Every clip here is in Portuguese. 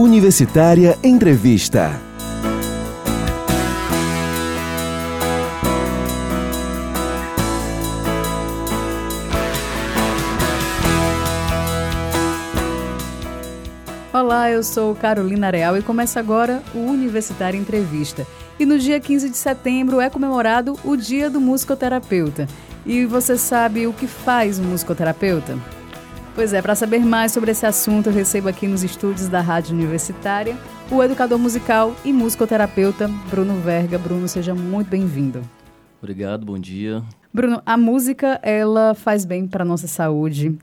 Universitária Entrevista. Olá, eu sou Carolina Real e começa agora o Universitária Entrevista. E no dia 15 de setembro é comemorado o Dia do Musicoterapeuta. E você sabe o que faz um musicoterapeuta? Pois é, para saber mais sobre esse assunto, eu recebo aqui nos estúdios da Rádio Universitária o educador musical e musicoterapeuta Bruno Verga. Bruno, seja muito bem-vindo. Obrigado, bom dia. Bruno, a música, ela faz bem para nossa saúde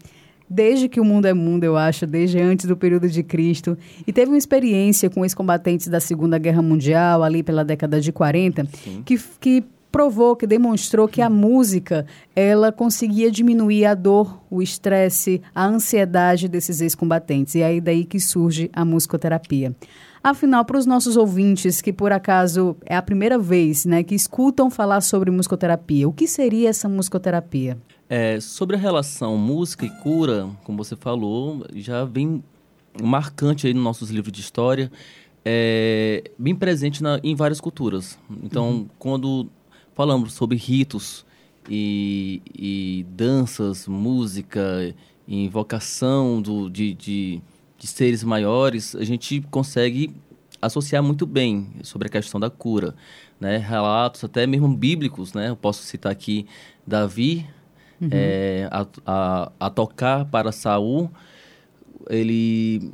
desde que o mundo é mundo, eu acho, desde antes do período de Cristo, e teve uma experiência com os combatentes da Segunda Guerra Mundial, ali pela década de 40, que, que provou, que demonstrou que a música ela conseguia diminuir a dor, o estresse, a ansiedade desses ex-combatentes. E é aí daí que surge a musicoterapia. Afinal, para os nossos ouvintes que por acaso é a primeira vez né, que escutam falar sobre musicoterapia, o que seria essa musicoterapia? É, sobre a relação música e cura, como você falou, já vem marcante aí nos nossos livros de história, é, bem presente na, em várias culturas. Então, uhum. quando falamos sobre ritos e, e danças, música, invocação do, de, de, de seres maiores, a gente consegue associar muito bem sobre a questão da cura. Né? Relatos até mesmo bíblicos, né? Eu posso citar aqui Davi, uhum. é, a, a, a, tocar para Saul, ele,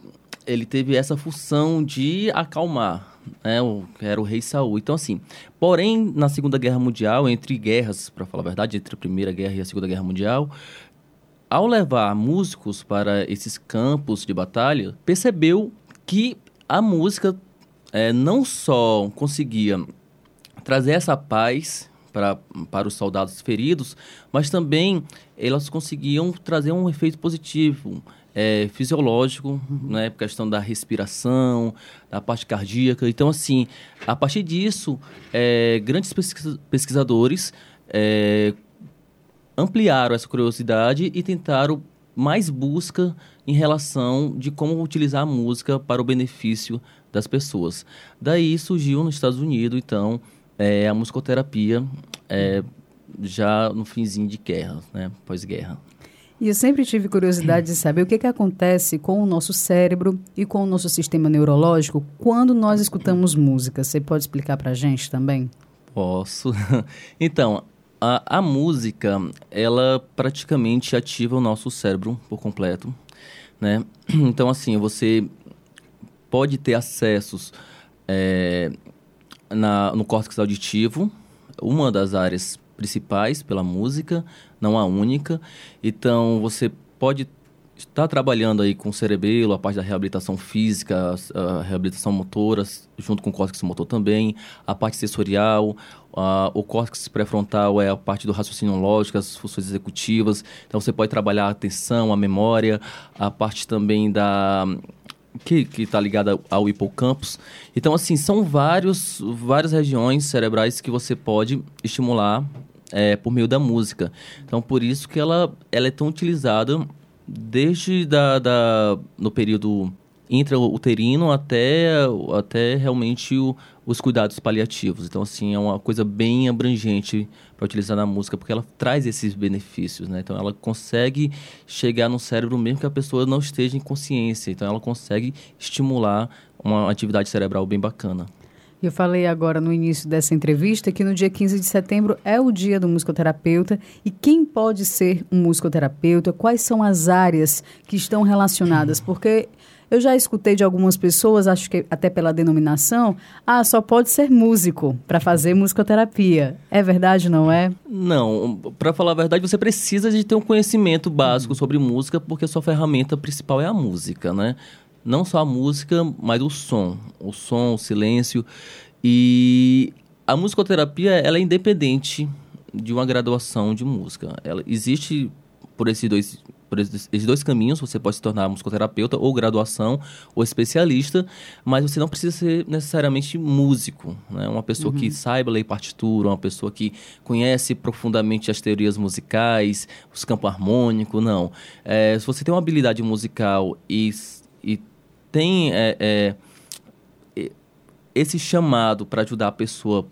ele teve essa função de acalmar, né, o, era o rei Saul. Então, assim, porém, na Segunda Guerra Mundial, entre guerras, para falar a verdade, entre a Primeira Guerra e a Segunda Guerra Mundial, ao levar músicos para esses campos de batalha, percebeu que a música é, não só conseguia trazer essa paz para, para os soldados feridos, mas também elas conseguiam trazer um efeito positivo, é, fisiológico, né, questão da respiração, da parte cardíaca. Então, assim, a partir disso, é, grandes pesquisadores é, ampliaram essa curiosidade e tentaram mais busca em relação de como utilizar a música para o benefício das pessoas. Daí surgiu nos Estados Unidos, então, é, a musicoterapia é, já no finzinho de guerra, né, pós-guerra. E eu sempre tive curiosidade de saber o que, que acontece com o nosso cérebro e com o nosso sistema neurológico quando nós escutamos música. Você pode explicar para a gente também? Posso. Então, a, a, música, ela praticamente ativa o nosso cérebro por completo, né? Então, assim, você pode ter acessos é, na, no córtex auditivo, uma das áreas principais pela música, não a única. Então você pode estar trabalhando aí com o cerebelo, a parte da reabilitação física, a reabilitação motora, junto com o córtex motor também, a parte sensorial, a, o córtex pré-frontal é a parte do raciocínio lógico, as funções executivas. Então você pode trabalhar a atenção, a memória, a parte também da que está ligada ao hipocampus. Então, assim, são vários, várias regiões cerebrais que você pode estimular é, por meio da música. Então, por isso que ela, ela é tão utilizada desde da, da, no período intrauterino até, até realmente o, os cuidados paliativos. Então, assim, é uma coisa bem abrangente para utilizar na música, porque ela traz esses benefícios, né? Então, ela consegue chegar no cérebro mesmo que a pessoa não esteja em consciência. Então, ela consegue estimular uma atividade cerebral bem bacana. Eu falei agora no início dessa entrevista que no dia 15 de setembro é o dia do musicoterapeuta e quem pode ser um musicoterapeuta, quais são as áreas que estão relacionadas, porque eu já escutei de algumas pessoas, acho que até pela denominação, ah, só pode ser músico para fazer musicoterapia. É verdade, não é? Não, para falar a verdade, você precisa de ter um conhecimento básico uhum. sobre música, porque a sua ferramenta principal é a música, né? Não só a música, mas o som, o som, o silêncio. E a musicoterapia, ela é independente de uma graduação de música. Ela existe por esses dois por esses dois caminhos, você pode se tornar musicoterapeuta ou graduação ou especialista, mas você não precisa ser necessariamente músico, né? Uma pessoa uhum. que saiba ler partitura, uma pessoa que conhece profundamente as teorias musicais, os campos harmônicos, não. É, se você tem uma habilidade musical e, e tem é, é, esse chamado para ajudar a pessoa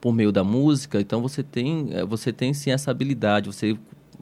por meio da música, então você tem, é, você tem sim essa habilidade, você,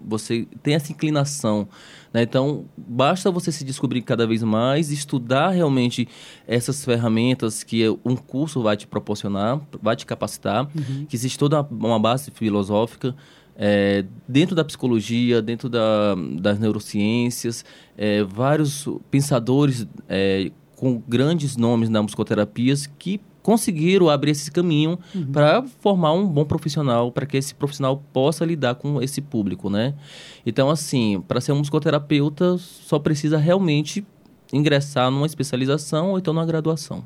você tem essa inclinação. Né? Então, basta você se descobrir cada vez mais, estudar realmente essas ferramentas que um curso vai te proporcionar, vai te capacitar, uhum. que existe toda uma base filosófica. É, dentro da psicologia, dentro da, das neurociências, é, vários pensadores é, com grandes nomes na musicoterapia que conseguiram abrir esse caminho uhum. para formar um bom profissional, para que esse profissional possa lidar com esse público, né? Então, assim, para ser um musicoterapeuta, só precisa realmente ingressar numa especialização ou então numa graduação.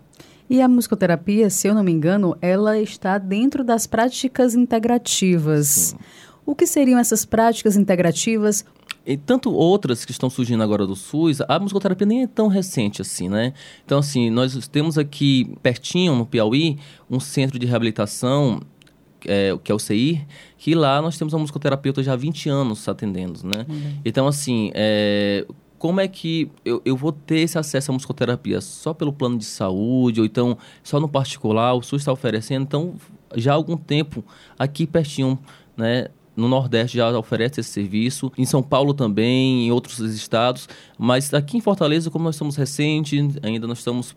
E a musicoterapia, se eu não me engano, ela está dentro das práticas integrativas. Sim. O que seriam essas práticas integrativas? e tanto outras que estão surgindo agora do SUS, a musicoterapia nem é tão recente assim, né? Então, assim, nós temos aqui pertinho, no Piauí, um centro de reabilitação, é, que é o CEIR, que lá nós temos uma musicoterapeuta já há 20 anos atendendo, né? Uhum. Então, assim, é, como é que eu, eu vou ter esse acesso à musicoterapia? Só pelo plano de saúde, ou então só no particular, o SUS está oferecendo? Então, já há algum tempo, aqui pertinho, né, no Nordeste já oferece esse serviço, em São Paulo também, em outros estados, mas aqui em Fortaleza, como nós estamos recentes, ainda nós estamos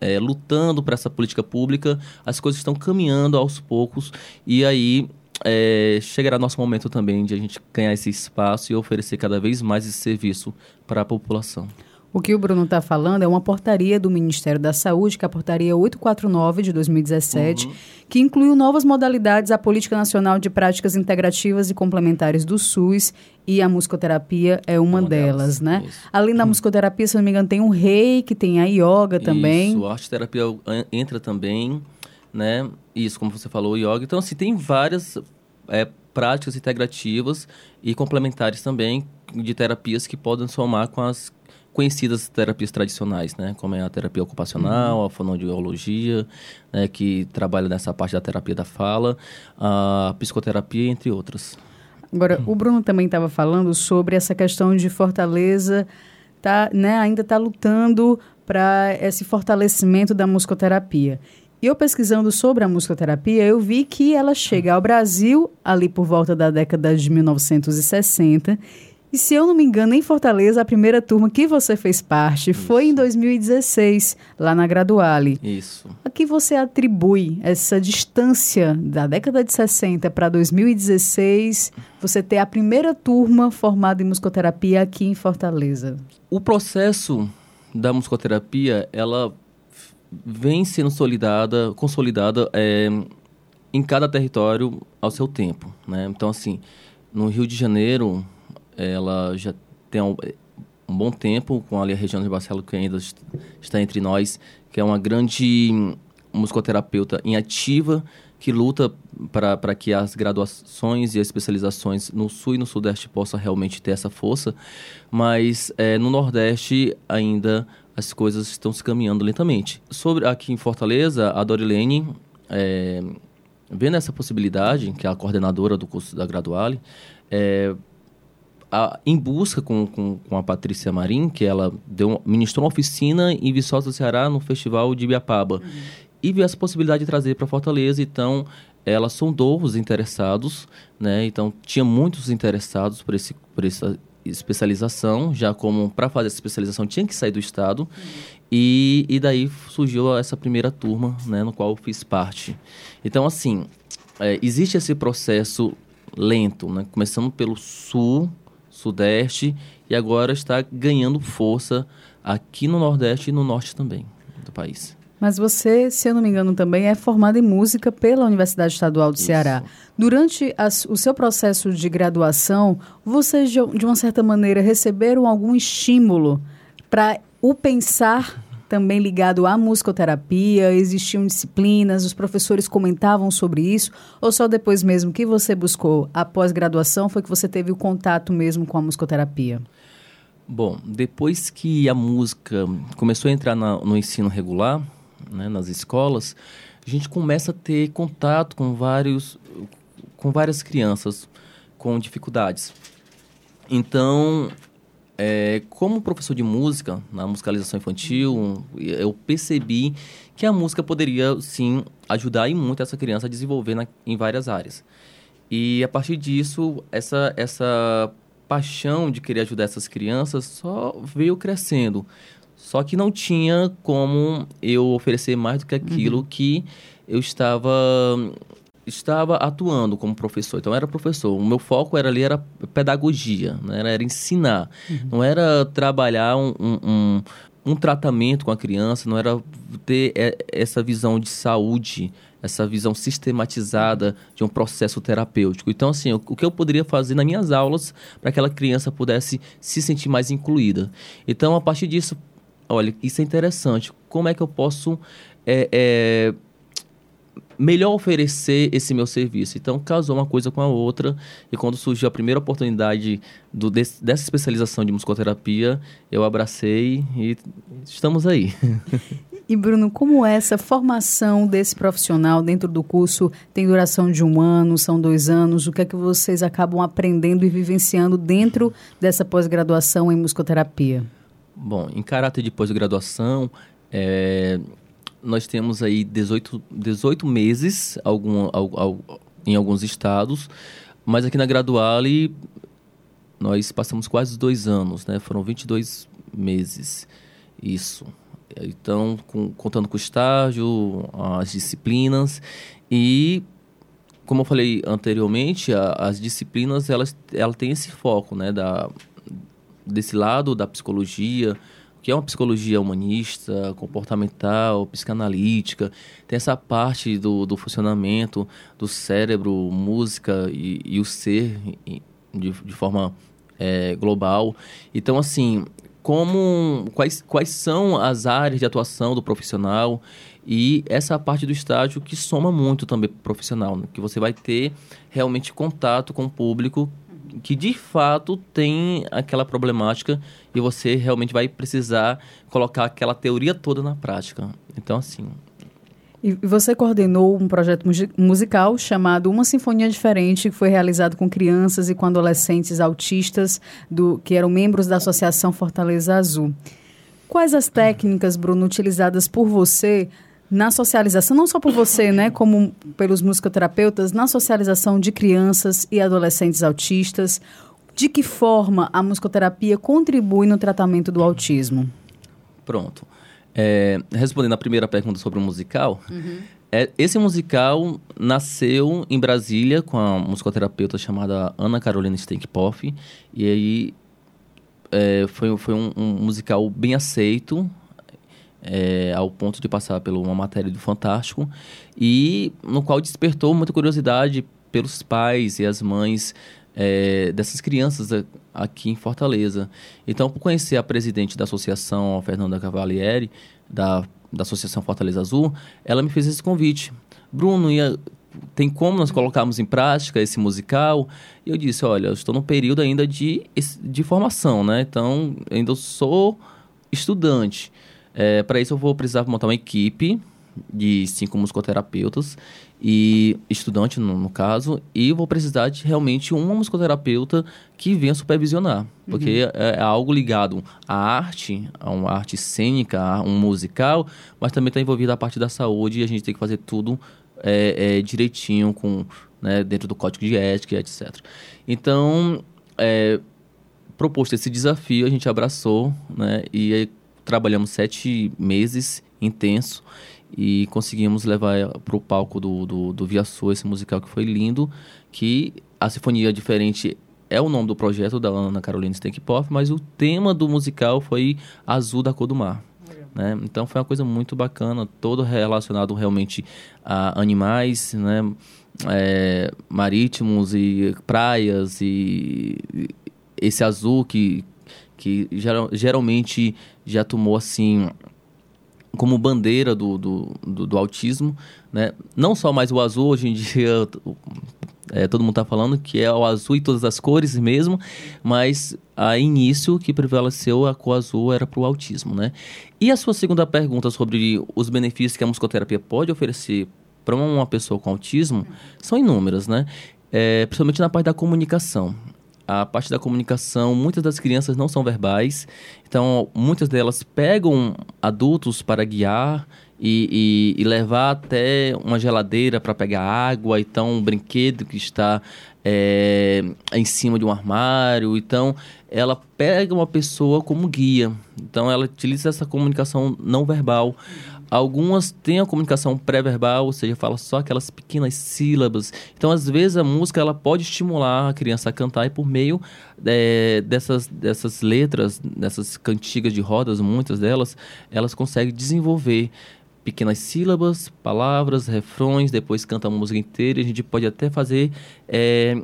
é, lutando para essa política pública, as coisas estão caminhando aos poucos e aí é, chegará nosso momento também de a gente ganhar esse espaço e oferecer cada vez mais esse serviço para a população. O que o Bruno está falando é uma portaria do Ministério da Saúde, que é a portaria 849 de 2017, uhum. que incluiu novas modalidades à Política Nacional de Práticas Integrativas e Complementares do SUS e a musicoterapia é uma, uma delas, delas, né? Isso. Além da musicoterapia, se não me engano, tem um rei, que tem a yoga também. Isso, a arte terapia entra também, né? Isso, como você falou, yoga. Então, assim, tem várias é, práticas integrativas e complementares também de terapias que podem somar com as conhecidas terapias tradicionais, né? Como é a terapia ocupacional, uhum. a fonoaudiologia, né? que trabalha nessa parte da terapia da fala, a psicoterapia, entre outras. Agora, o Bruno também estava falando sobre essa questão de Fortaleza, tá, né, ainda está lutando para esse fortalecimento da musicoterapia. E eu pesquisando sobre a musicoterapia, eu vi que ela chega ao Brasil ali por volta da década de 1960 e se eu não me engano, em Fortaleza, a primeira turma que você fez parte Isso. foi em 2016, lá na Graduale. Isso. A que você atribui essa distância da década de 60 para 2016, você ter a primeira turma formada em musicoterapia aqui em Fortaleza? O processo da musicoterapia, ela vem sendo solidada, consolidada é, em cada território ao seu tempo, né? Então, assim, no Rio de Janeiro, ela já tem um, um bom tempo com a região de Barcelo, que ainda está entre nós, que é uma grande musicoterapeuta em ativa, que luta para que as graduações e as especializações no Sul e no Sudeste possam realmente ter essa força, mas é, no Nordeste ainda as coisas estão se caminhando lentamente. Sobre aqui em Fortaleza, a Dorilene, é, vendo essa possibilidade, que é a coordenadora do curso da Graduale, é, a, em busca com, com, com, a Patrícia Marim, que ela deu, ministrou uma oficina em Viçosa do Ceará, no Festival de Ibiapaba. Uhum. E viu essa possibilidade de trazer para Fortaleza. Então, ela sondou os interessados, né? Então, tinha muitos interessados por, esse, por essa especialização, já como para fazer essa especialização tinha que sair do Estado. Uhum. E, e daí surgiu essa primeira turma, né? No qual eu fiz parte. Então, assim, é, existe esse processo lento, né? Começando pelo Sul, Sudeste e agora está ganhando força aqui no Nordeste e no Norte também do país. Mas você, se eu não me engano, também é formado em música pela Universidade Estadual do Isso. Ceará. Durante as, o seu processo de graduação, vocês, de, de uma certa maneira, receberam algum estímulo para o pensar também ligado à musicoterapia? Existiam disciplinas, os professores comentavam sobre isso? Ou só depois mesmo que você buscou a pós-graduação foi que você teve o contato mesmo com a musicoterapia? Bom, depois que a música começou a entrar na, no ensino regular, né, nas escolas, a gente começa a ter contato com vários, com várias crianças com dificuldades. Então, é, como professor de música, na musicalização infantil, eu percebi que a música poderia, sim, ajudar e muito essa criança a desenvolver na, em várias áreas. E a partir disso, essa, essa paixão de querer ajudar essas crianças só veio crescendo. Só que não tinha como eu oferecer mais do que aquilo uhum. que eu estava estava atuando como professor. Então, era professor. O meu foco era ali era pedagogia, né? era, era ensinar. Uhum. Não era trabalhar um, um, um, tratamento com a criança, não era ter essa visão de saúde, essa visão sistematizada de um processo terapêutico. Então, assim, o, o que eu poderia fazer nas minhas aulas para que aquela criança pudesse se sentir mais incluída. Então, a partir disso, olha, isso é interessante. Como é que eu posso... É, é, melhor oferecer esse meu serviço. Então, casou uma coisa com a outra. E quando surgiu a primeira oportunidade do, desse, dessa especialização de musicoterapia, eu abracei e estamos aí. E, Bruno, como é essa formação desse profissional dentro do curso? Tem duração de um ano, são dois anos? O que é que vocês acabam aprendendo e vivenciando dentro dessa pós-graduação em musicoterapia? Bom, em caráter de pós-graduação, é, nós temos aí 18, 18 meses algum, em alguns estados, mas aqui na Graduale nós passamos quase dois anos, né? Foram 22 meses, isso. Então, com, contando com o estágio, as disciplinas e como eu falei anteriormente, a, as disciplinas elas, elas têm esse foco, né, da, desse lado da psicologia, que é uma psicologia humanista, comportamental, psicanalítica, tem essa parte do, do funcionamento do cérebro, música e, e o ser de, de forma é, global. Então, assim, como quais, quais são as áreas de atuação do profissional e essa parte do estágio que soma muito também profissional, né? que você vai ter realmente contato com o público que de fato tem aquela problemática e você realmente vai precisar colocar aquela teoria toda na prática. Então, assim. E você coordenou um projeto musical chamado Uma Sinfonia Diferente, que foi realizado com crianças e com adolescentes autistas do, que eram membros da Associação Fortaleza Azul. Quais as técnicas, Bruno, utilizadas por você na socialização, não só por você, né, como pelos musicoterapeutas, na socialização de crianças e adolescentes autistas, de que forma a musicoterapia contribui no tratamento do autismo? Pronto. É, respondendo a primeira pergunta sobre o musical, uhum. é, esse musical nasceu em Brasília com a musicoterapeuta chamada Ana Carolina Stenkpoff, e aí é, foi, foi um, um musical bem aceito, é, ao ponto de passar por uma matéria do Fantástico e no qual despertou muita curiosidade pelos pais e as mães é, dessas crianças aqui em Fortaleza. Então, por conhecer a presidente da associação, a Fernanda Cavalieri, da, da Associação Fortaleza Azul, ela me fez esse convite. Bruno, tem como nós colocarmos em prática esse musical? E eu disse, olha, eu estou no período ainda de, de formação, né? Então, ainda sou estudante. É, para isso eu vou precisar montar uma equipe de cinco musicoterapeutas e estudante no, no, caso e vou precisar de realmente uma musicoterapeuta que venha supervisionar porque uhum. é, é, algo ligado à arte a uma arte cênica a um musical mas também está envolvida a parte da saúde e a gente tem que fazer tudo é, é, direitinho com né, dentro do código de ética etc então é, proposto esse desafio a gente abraçou né e trabalhamos sete meses intenso e conseguimos levar para o palco do, do, do Via Sul esse musical que foi lindo, que a Sinfonia Diferente é o nome do projeto da Ana Carolina Stenkpoff, mas o tema do musical foi Azul da Cor do Mar. Né? Então foi uma coisa muito bacana, todo relacionado realmente a animais, né? É, marítimos e praias e esse azul que, que geral, geralmente já tomou assim como bandeira do, do, do, do, autismo, né? Não só mais o azul, hoje em dia é, todo mundo está falando que é o azul e todas as cores mesmo, mas a início que prevaleceu a cor azul era para o autismo, né? E a sua segunda pergunta sobre os benefícios que a musicoterapia pode oferecer para uma pessoa com autismo são inúmeras, né? É, principalmente na parte da comunicação a parte da comunicação, muitas das crianças não são verbais, então muitas delas pegam adultos para guiar e, e, e levar até uma geladeira para pegar água, então um brinquedo que está é, em cima de um armário. Então, ela pega uma pessoa como guia. Então, ela utiliza essa comunicação não verbal. Algumas têm a comunicação pré-verbal, ou seja, fala só aquelas pequenas sílabas. Então, às vezes, a música ela pode estimular a criança a cantar e por meio é, dessas, dessas letras, dessas cantigas de rodas, muitas delas, elas conseguem desenvolver pequenas sílabas, palavras, refrões, depois canta a música inteira. A gente pode até fazer é,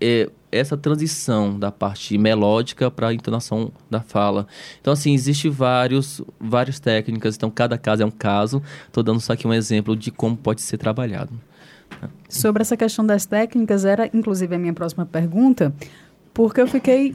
é, essa transição da parte melódica para a entonação da fala. Então, assim, existe vários, várias técnicas. Então, cada caso é um caso. Estou dando só aqui um exemplo de como pode ser trabalhado. Sobre essa questão das técnicas, era inclusive a minha próxima pergunta, porque eu fiquei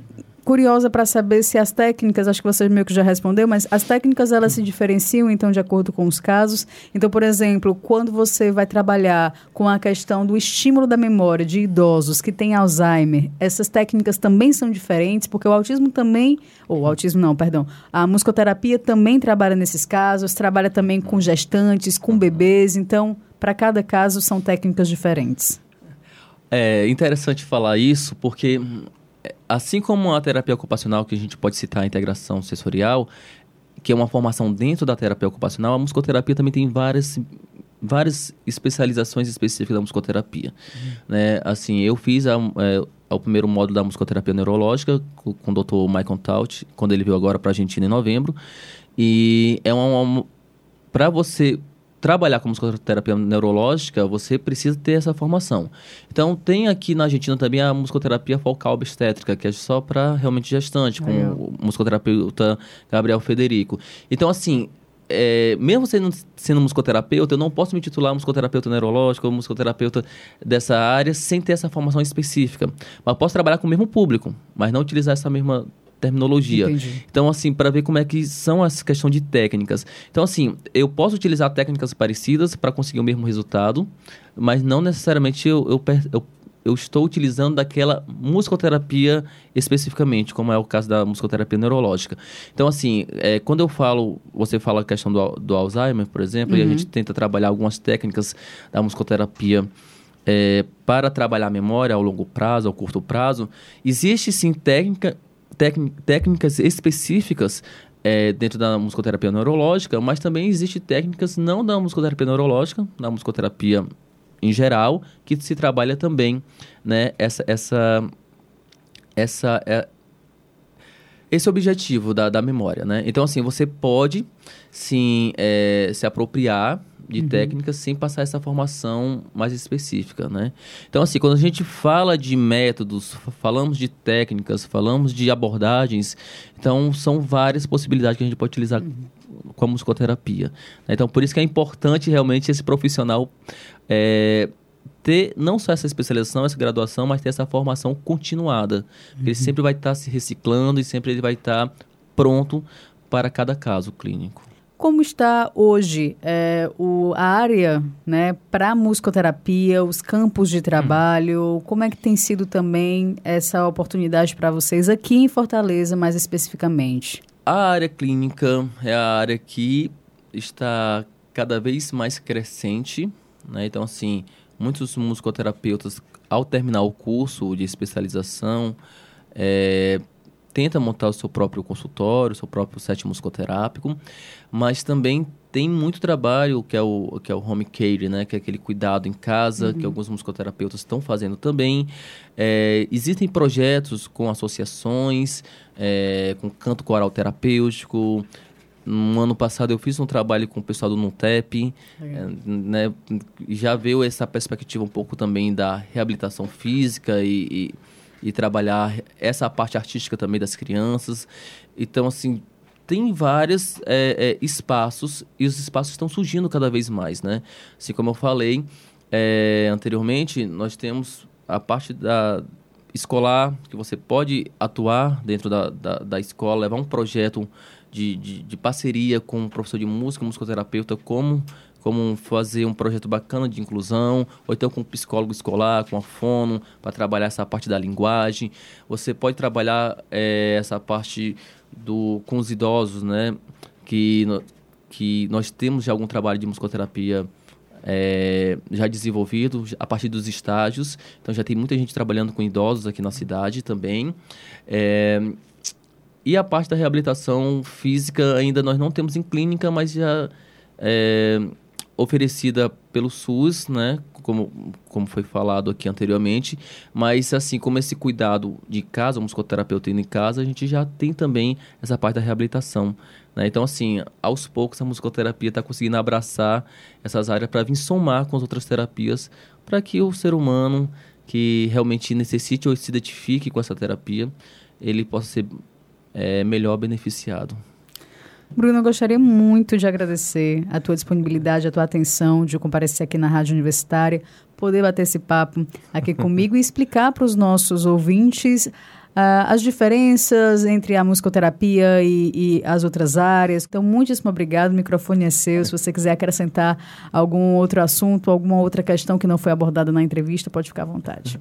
curiosa para saber se as técnicas, acho que você meio que já respondeu, mas as técnicas elas se diferenciam então de acordo com os casos. Então, por exemplo, quando você vai trabalhar com a questão do estímulo da memória de idosos que têm Alzheimer, essas técnicas também são diferentes, porque o autismo também, ou o autismo não, perdão, a musicoterapia também trabalha nesses casos, trabalha também com gestantes, com bebês, então, para cada caso são técnicas diferentes. É interessante falar isso, porque assim como a terapia ocupacional, que a gente pode citar a integração sensorial, que é uma formação dentro da terapia ocupacional, a musicoterapia também tem várias várias especializações específicas da musicoterapia, uhum. né? Assim, eu fiz a, é, o primeiro módulo da musicoterapia neurológica com, com o Dr. Michael Taut, quando ele veio agora para a Argentina em novembro, e é uma, uma para você trabalhar com musicoterapia neurológica, você precisa ter essa formação. Então, tem aqui na Argentina também a musicoterapia focal obstétrica, que é só para realmente gestante, com o musicoterapeuta Gabriel Federico. Então, assim, é, mesmo sendo, sendo musicoterapeuta, eu não posso me titular musicoterapeuta neurológico ou musicoterapeuta dessa área sem ter essa formação específica. Mas posso trabalhar com o mesmo público, mas não utilizar essa mesma terminologia. Entendi. Então, assim, para ver como é que são as questões de técnicas. Então, assim, eu posso utilizar técnicas parecidas para conseguir o mesmo resultado, mas não necessariamente eu, eu, eu, eu, estou utilizando daquela musicoterapia especificamente, como é o caso da musicoterapia neurológica. Então, assim, é, quando eu falo, você fala a questão do, do Alzheimer, por exemplo, uhum. e a gente tenta trabalhar algumas técnicas da musicoterapia é, para trabalhar a memória ao longo prazo, ao curto prazo, existe sim técnica técnicas específicas é, dentro da musicoterapia neurológica, mas também existem técnicas não da musicoterapia neurológica, da musicoterapia em geral, que se trabalha também, né, essa, essa, essa, é, esse objetivo da, da memória, né? Então, assim, você pode, sim, é, se apropriar de uhum. técnicas sem passar essa formação mais específica, né? Então, assim, quando a gente fala de métodos, falamos de técnicas, falamos de abordagens, então são várias possibilidades que a gente pode utilizar uhum. com a musicoterapia. Né? Então, por isso que é importante realmente esse profissional é, ter não só essa especialização, essa graduação, mas ter essa formação continuada. Uhum. Ele sempre vai estar se reciclando e sempre ele vai estar pronto para cada caso clínico. Como está hoje é, o, a área né, para musicoterapia, os campos de trabalho? Hum. Como é que tem sido também essa oportunidade para vocês aqui em Fortaleza, mais especificamente? A área clínica é a área que está cada vez mais crescente. Né? Então, assim, muitos musicoterapeutas, ao terminar o curso de especialização, é, tenta montar o seu próprio consultório, o seu próprio set musicoterápico, mas também tem muito trabalho que é o que é o home care, né, que é aquele cuidado em casa uhum. que alguns musicoterapeutas estão fazendo também. É, existem projetos com associações, é, com canto coral terapêutico. No ano passado eu fiz um trabalho com o pessoal do NUTEP, é, né, já veio essa perspectiva um pouco também da reabilitação física e, e e trabalhar essa parte artística também das crianças. Então, assim, tem vários é, é, espaços e os espaços estão surgindo cada vez mais, né? Assim como eu falei é, anteriormente, nós temos a parte da escolar, que você pode atuar dentro da, da, da escola, levar um projeto de, de, de, parceria com um professor de música, musicoterapeuta, como como fazer um projeto bacana de inclusão, ou então com um psicólogo escolar, com a fono, para trabalhar essa parte da linguagem. Você pode trabalhar é, essa parte do, com os idosos, né? Que, que nós temos já algum trabalho de musicoterapia é, já desenvolvido a partir dos estágios. Então já tem muita gente trabalhando com idosos aqui na cidade também. É, e a parte da reabilitação física ainda nós não temos em clínica, mas já é, oferecida pelo SUS, né? Como, como foi falado aqui anteriormente, mas assim como esse cuidado de casa, o musicoterapeuta indo em casa, a gente já tem também essa parte da reabilitação. Né? Então, assim, aos poucos a musicoterapia está conseguindo abraçar essas áreas para vir somar com as outras terapias, para que o ser humano que realmente necessite ou se identifique com essa terapia, ele possa ser é, melhor beneficiado. Bruno, eu gostaria muito de agradecer a tua disponibilidade, a tua atenção de comparecer aqui na Rádio Universitária, poder bater esse papo aqui comigo e explicar para os nossos ouvintes uh, as diferenças entre a musicoterapia e, e, as outras áreas. Então, muitíssimo obrigado. O microfone é seu. Se você quiser acrescentar algum outro assunto, alguma outra questão que não foi abordada na entrevista, pode ficar à vontade.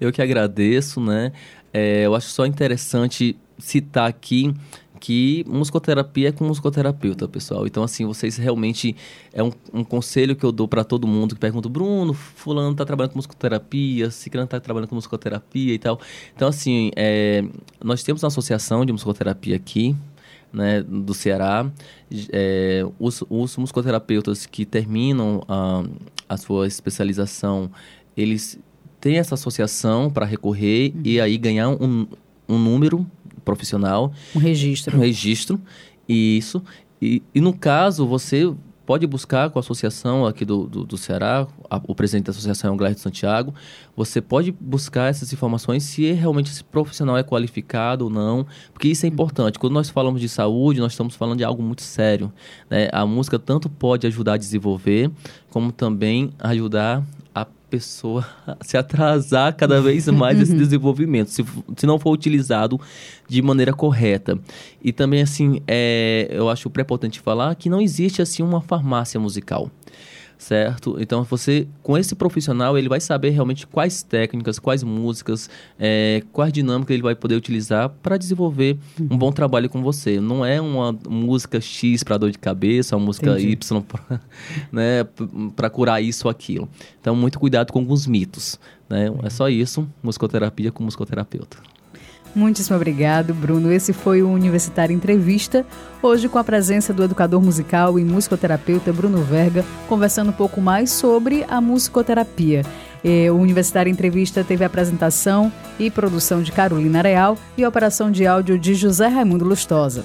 Eu que agradeço, né? É, eu acho só interessante citar aqui que musicoterapia é com musicoterapeuta, pessoal. Então, assim, vocês realmente. É um, um conselho que eu dou para todo mundo que pergunta: Bruno, Fulano tá trabalhando com musicoterapia, Ciclano tá trabalhando com musicoterapia e tal. Então, assim, é, nós temos uma associação de musicoterapia aqui, né, do Ceará. É, os, os musicoterapeutas que terminam a, a sua especialização, eles têm essa associação para recorrer uhum. e aí ganhar um, um número profissional. Um registro. Um registro, isso. E, e no caso, você pode buscar com a associação aqui do, do, do Ceará, a, o presidente da associação é o Gleito Santiago, você pode buscar essas informações se realmente esse profissional é qualificado ou não, porque isso é importante. Quando nós falamos de saúde, nós estamos falando de algo muito sério. Né? A música tanto pode ajudar a desenvolver, como também ajudar pessoa se atrasar cada vez mais esse uhum. desenvolvimento, se, se não for utilizado de maneira correta. E também, assim, é, eu acho prepotente falar que não existe, assim, uma farmácia musical certo? Então você, com esse profissional, ele vai saber realmente quais técnicas, quais músicas, é, quais dinâmicas ele vai poder utilizar para desenvolver um bom trabalho com você. Não é uma música X para dor de cabeça, uma música Entendi. Y pra, né, para curar isso ou aquilo. Então, muito cuidado com alguns mitos. Né? É só isso, musicoterapia com musicoterapeuta. Muitíssimo obrigado, Bruno. Esse foi o Universitário Entrevista, hoje com a presença do educador musical e musicoterapeuta Bruno Verga, conversando um pouco mais sobre a musicoterapia. O Universitário Entrevista teve apresentação e produção de Carolina Real e operação de áudio de José Raimundo Lustosa.